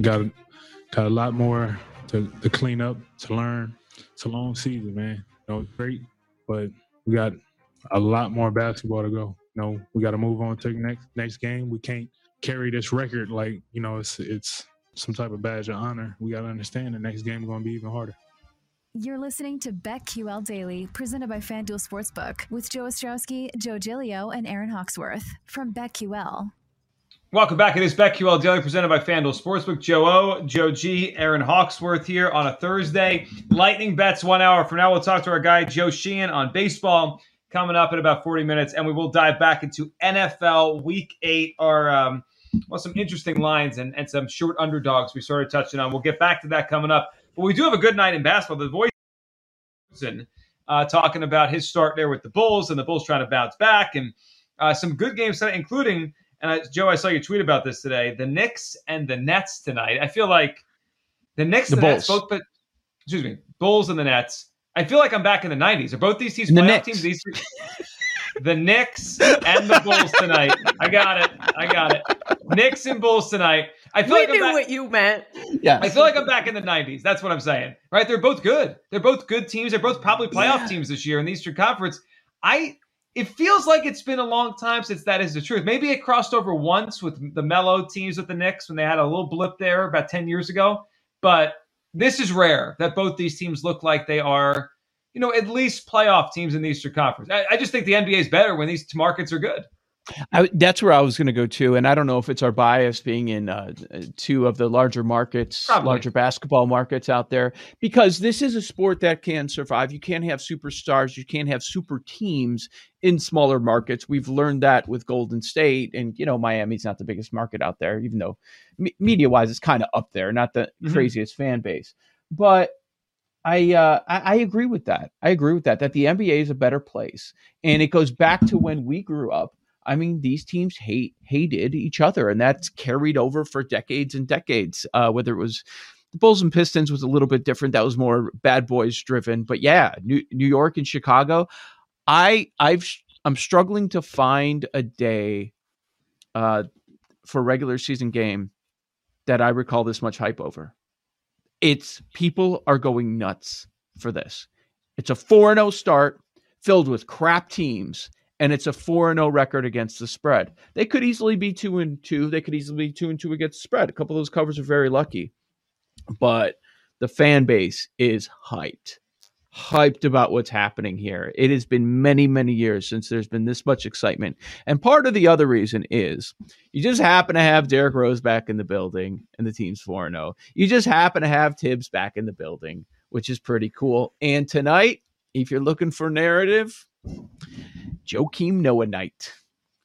got got a lot more to, to clean up, to learn. It's a long season, man. You know, it's great, but we got a lot more basketball to go. You know, we got to move on to the next next game. We can't carry this record like you know it's it's some type of badge of honor. We got to understand the next game is going to be even harder. You're listening to BetQL Daily, presented by FanDuel Sportsbook, with Joe Ostrowski, Joe Gilio, and Aaron Hawksworth from BetQL. Welcome back. It is BetQL Daily, presented by FanDuel Sportsbook. Joe O, Joe G, Aaron Hawksworth here on a Thursday. Lightning bets one hour from now. We'll talk to our guy Joe Sheehan on baseball coming up in about 40 minutes, and we will dive back into NFL Week Eight. Our um, well, some interesting lines and, and some short underdogs we started touching on. We'll get back to that coming up. But we do have a good night in basketball. The voice uh, talking about his start there with the Bulls and the Bulls trying to bounce back and uh, some good games including and I, Joe, I saw you tweet about this today. The Knicks and the Nets tonight. I feel like the Knicks the and the Bulls. Nets both, but excuse me, Bulls and the Nets. I feel like I'm back in the '90s. Are both these teams the playoff teams? These the Knicks and the Bulls tonight. I got it. I got it. Knicks and Bulls tonight. I feel we like knew back, what you meant. Yeah, I feel like I'm back in the '90s. That's what I'm saying. Right? They're both good. They're both good teams. They're both probably playoff yeah. teams this year in the Eastern Conference. I. It feels like it's been a long time since that is the truth. Maybe it crossed over once with the Melo teams with the Knicks when they had a little blip there about 10 years ago. But this is rare that both these teams look like they are you know, at least playoff teams in the Eastern Conference. I, I just think the NBA is better when these markets are good. I, that's where I was going to go to, and I don't know if it's our bias being in uh, two of the larger markets, Probably. larger basketball markets out there, because this is a sport that can survive. You can't have superstars, you can't have super teams in smaller markets. We've learned that with Golden State, and you know Miami's not the biggest market out there, even though me- media-wise it's kind of up there, not the mm-hmm. craziest fan base, but I, uh, I, I agree with that. I agree with that. That the NBA is a better place, and it goes back to when we grew up. I mean, these teams hate hated each other, and that's carried over for decades and decades. Uh, whether it was the Bulls and Pistons was a little bit different. That was more bad boys driven. But yeah, New, New York and Chicago. I I've I'm struggling to find a day uh, for regular season game that I recall this much hype over. It's people are going nuts for this. It's a 4 0 start filled with crap teams and it's a 4 0 record against the spread. They could easily be 2 and 2. They could easily be 2 and 2 against the spread. A couple of those covers are very lucky. But the fan base is hyped hyped about what's happening here. It has been many, many years since there's been this much excitement. And part of the other reason is you just happen to have Derrick Rose back in the building and the team's 4 0. You just happen to have Thibs back in the building, which is pretty cool. And tonight, if you're looking for narrative, Joakim Noah night.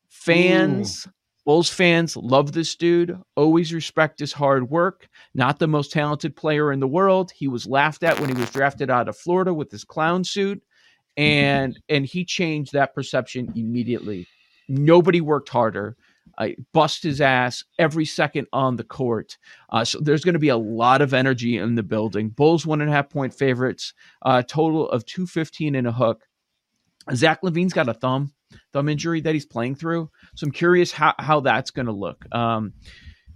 Fans Ooh. Bulls fans love this dude, always respect his hard work. Not the most talented player in the world. He was laughed at when he was drafted out of Florida with his clown suit. And and he changed that perception immediately. Nobody worked harder. I bust his ass every second on the court. Uh, so there's going to be a lot of energy in the building. Bulls one and a half point favorites, uh, total of 215 and a hook. Zach LaVine's got a thumb thumb injury that he's playing through. So I'm curious how, how that's going to look. Um,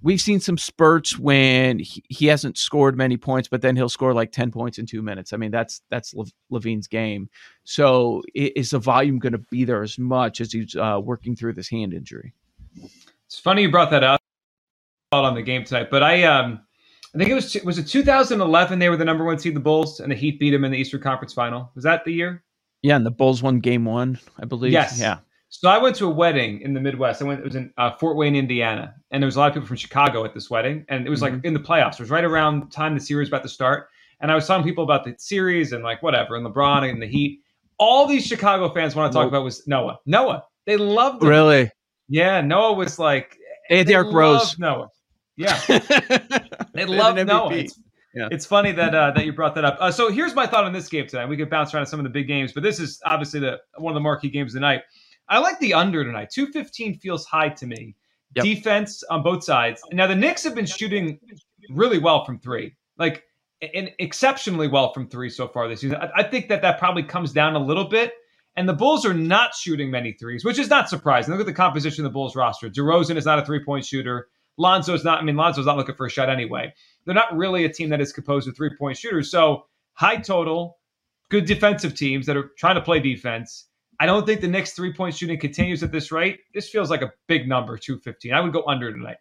we've seen some spurts when he, he, hasn't scored many points, but then he'll score like 10 points in two minutes. I mean, that's that's LaVine's game. So is the volume going to be there as much as he's uh, working through this hand injury? It's funny you brought that up on the game tonight, but I um I think it was was it 2011 they were the number one seed the Bulls and the Heat beat them in the Eastern Conference Final. Was that the year? Yeah, and the Bulls won game one, I believe. Yes. Yeah. So I went to a wedding in the Midwest. I went. It was in uh, Fort Wayne, Indiana, and there was a lot of people from Chicago at this wedding, and it was mm-hmm. like in the playoffs. It was right around the time the series was about to start, and I was telling people about the series and like whatever, and LeBron and the Heat. All these Chicago fans want to talk about was Noah. Noah. They loved him. Really? Yeah. Noah was like. Hey, Derrick Rose. Noah. Yeah. they loved Noah. It's, yeah. It's funny that uh, that you brought that up. Uh, so here's my thought on this game tonight. We could bounce around some of the big games, but this is obviously the one of the marquee games of the night. I like the under tonight. 215 feels high to me. Yep. Defense on both sides. Now the Knicks have been shooting really well from three, like and exceptionally well from three so far this season. I, I think that that probably comes down a little bit. And the Bulls are not shooting many threes, which is not surprising. Look at the composition of the Bulls roster. DeRozan is not a three point shooter. Lonzo's not. I mean, Lonzo's not looking for a shot anyway. They're not really a team that is composed of three point shooters. So high total, good defensive teams that are trying to play defense. I don't think the Knicks three point shooting continues at this rate. This feels like a big number, 215. I would go under tonight.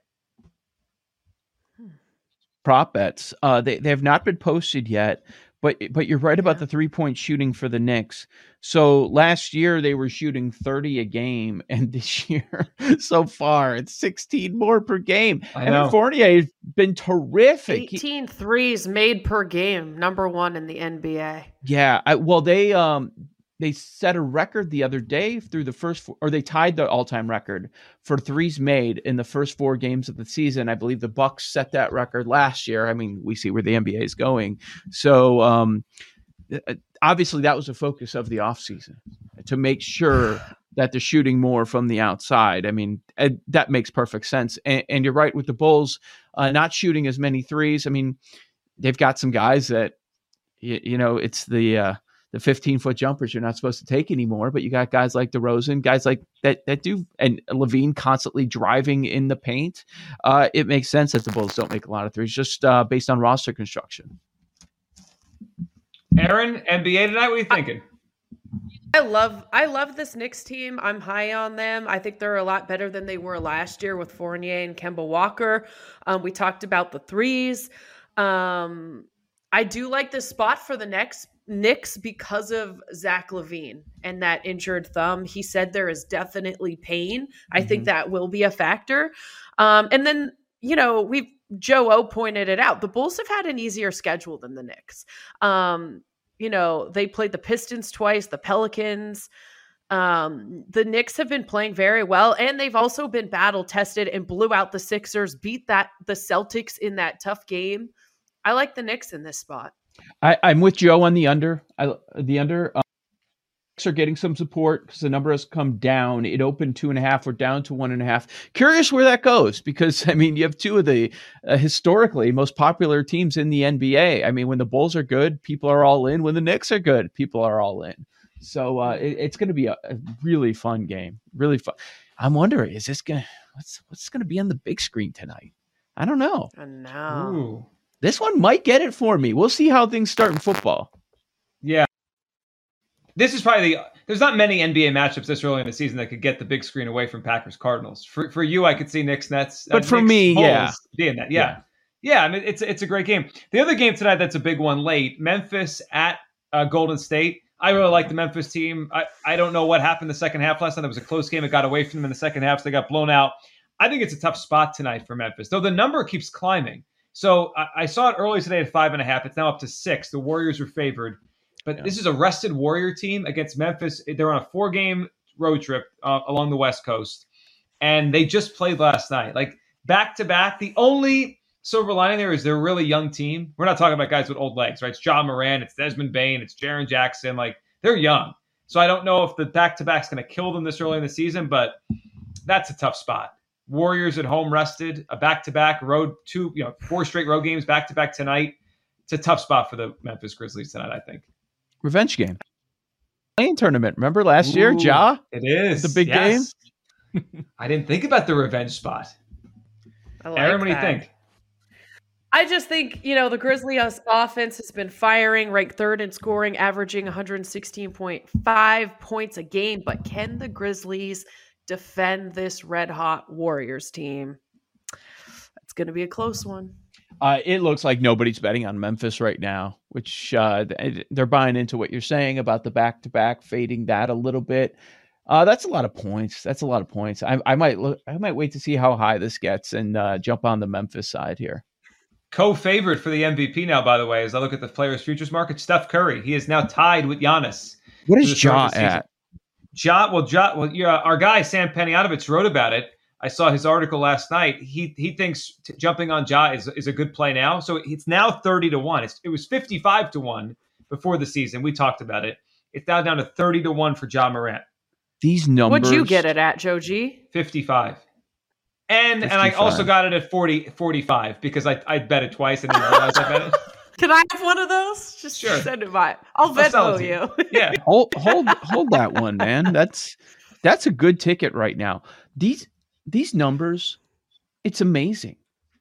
Prop bets. Uh, they, they have not been posted yet, but but you're right about the three point shooting for the Knicks. So last year they were shooting 30 a game, and this year so far it's 16 more per game. I and know. Fournier has been terrific. 18 threes made per game, number one in the NBA. Yeah, I, well they um they set a record the other day through the first four, or they tied the all-time record for threes made in the first four games of the season. I believe the Bucks set that record last year. I mean, we see where the NBA is going. So, um, uh, obviously that was a focus of the offseason to make sure that they're shooting more from the outside. I mean, that makes perfect sense. And, and you're right with the Bulls uh, not shooting as many threes. I mean, they've got some guys that, you, you know, it's the, uh, the 15 foot jumpers you're not supposed to take anymore. But you got guys like DeRozan, guys like that that do, and LaVine constantly driving in the paint. Uh, it makes sense that the Bulls don't make a lot of threes just uh, based on roster construction. Aaron, NBA tonight. What are you thinking? I love I love this Knicks team. I'm high on them. I think they're a lot better than they were last year with Fournier and Kemba Walker. Um, we talked about the threes. Um, I do like this spot for the next Knicks because of Zach LaVine and that injured thumb. He said there is definitely pain. I mm-hmm. think that will be a factor. Um, and then, you know, we've Joe O pointed it out. The Bulls have had an easier schedule than the Knicks. Um, you know, they played the Pistons twice, the Pelicans. Um, the Knicks have been playing very well, and they've also been battle tested and blew out the Sixers, beat that the Celtics in that tough game. I like the Knicks in this spot. I, am with Joe on the under. I, the under um, are getting some support because the number has come down. It opened two and a half. We're down to one and a half. Curious where that goes because I mean you have two of the uh, historically most popular teams in the NBA. I mean when the Bulls are good, people are all in. When the Knicks are good, people are all in. So uh, it, it's going to be a, a, really fun game. Really fun. I'm wondering is this going what's what's going to be on the big screen tonight? I don't know. I know. Ooh. This one might get it for me. We'll see how things start in football. Yeah. This is probably the there's not many NBA matchups this early in the season that could get the big screen away from Packers Cardinals. For for you, I could see Knicks Nets, uh, but for Knicks, me, Bulls yeah, being that, yeah. yeah, yeah. I mean, it's it's a great game. The other game tonight that's a big one late, Memphis at uh, Golden State. I really like the Memphis team. I, I don't know what happened the second half last night. It was a close game. It got away from them in the second half, so they got blown out. I think it's a tough spot tonight for Memphis, though the number keeps climbing. So I, I, saw it earlier today at five and a half. It's now up to six. The Warriors are favored, but yeah. this is a rested Warrior team against Memphis. They're on a four game road trip uh, along the West Coast, and they just played last night, like back to back. The only silver lining there is they're a really young team. We're not talking about guys with old legs, right? It's Ja Morant, it's Desmond Bane, it's Jaren Jackson. Like they're young. So I don't know if the back to back is going to kill them this early in the season, but that's a tough spot. Warriors at home rested, a back to back road, two, you know, four straight road games back to back tonight. It's a tough spot for the Memphis Grizzlies tonight, I think. Revenge game. Playing tournament. Remember last Ooh, year, Ja? It is. The big yes. game. I didn't think about the revenge spot. I like Aaron, what do you think? I just think, you know, the Grizzlies offense has been firing, ranked third in scoring, averaging 116.5 points a game. But can the Grizzlies defend this red hot Warriors team. It's going to be a close one. Uh, it looks like nobody's betting on Memphis right now, which uh, they're buying into what you're saying about the back to back, fading that a little bit. Uh, that's a lot of points. That's a lot of points. I, I might look. I might wait to see how high this gets and uh, jump on the Memphis side here. Co-favorite for the MVP now, by the way, as I look at the players' futures market, Steph Curry. He is now tied with Giannis. What is Ja at? Ja, well, Ja, well, yeah, our guy Sam Panayotovich wrote about it. I saw his article last night. He he thinks t- jumping on Ja is, is a good play now. So it's now thirty to one. It's, it was fifty five to one before the season. We talked about it. It's now down to thirty to one for Ja Morant. These numbers. What'd you get it at, Joe G? Fifty five. And 55. and I also got it at 40, 45 because I I bet it twice and didn't realize I bet it. Can I have one of those? Just sure. send it by. I'll Venmo you. Yeah. hold hold hold that one, man. That's that's a good ticket right now. These these numbers, it's amazing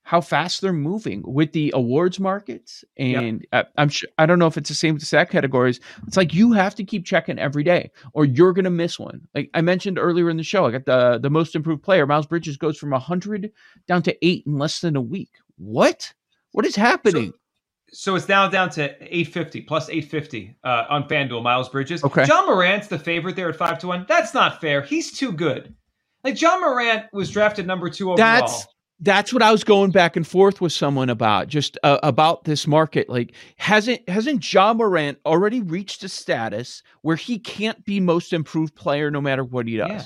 how fast they're moving with the awards markets. And uh, yep. I, am sure I don't know if it's the same with the SAC categories. It's like you have to keep checking every day, or you're going to miss one. Like I mentioned earlier in the show, I got the the most improved player. Miles Bridges goes from hundred down to eight in less than a week. What? What is happening? So, so it's now down to 850 plus 850 uh, on FanDuel. Miles Bridges. Okay. Ja Morant's the favorite there at five to one. That's not fair. He's too good. Like Ja Morant was drafted number two overall. That's that's what I was going back and forth with someone about, just uh, about this market. Like, hasn't hasn't Ja Morant already reached a status where he can't be most improved player no matter what he does? Yeah.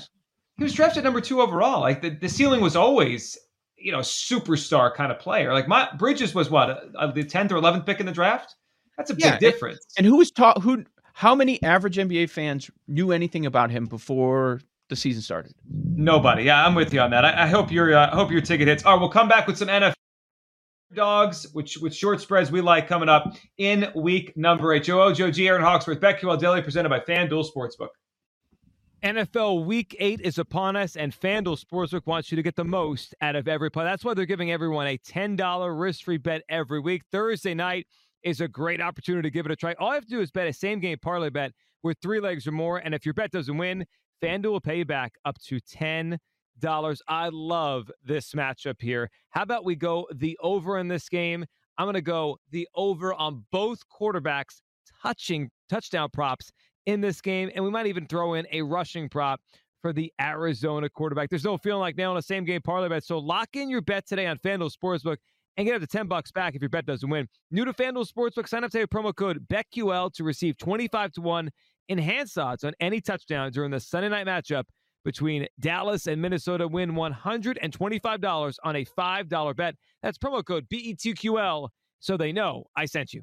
He was drafted number two overall. Like the, the ceiling was always, you know, superstar kind of player. Like my Bridges was what uh, the tenth or eleventh pick in the draft. That's a yeah, big difference. And, and who was taught who? How many average NBA fans knew anything about him before the season started? Nobody. Yeah, I'm with you on that. I, I hope your uh, hope your ticket hits. All right, we'll come back with some NFL dogs, which with short spreads we like coming up in week number eight. Joe O, Joe G, Aaron Hawksworth, BetQL Daily, presented by FanDuel Sportsbook. NFL Week 8 is upon us, and FanDuel Sportsbook wants you to get the most out of every play. That's why they're giving everyone a $10 risk free bet every week. Thursday night is a great opportunity to give it a try. All you have to do is bet a same game parlay bet with three legs or more. And if your bet doesn't win, FanDuel will pay you back up to $10. I love this matchup here. How about we go the over in this game? I'm going to go the over on both quarterbacks touching touchdown props in this game. And we might even throw in a rushing prop for the Arizona quarterback. There's no feeling like nailing a same game parlay bet. So lock in your bet today on FanDuel Sportsbook and get up to 10 bucks back if your bet doesn't win. New to FanDuel Sportsbook, sign up today with promo code BETQL to receive 25 to 1 enhanced odds on any touchdown during the Sunday night matchup between Dallas and Minnesota. Win $125 on a $5 bet. That's promo code BETQL so they know I sent you.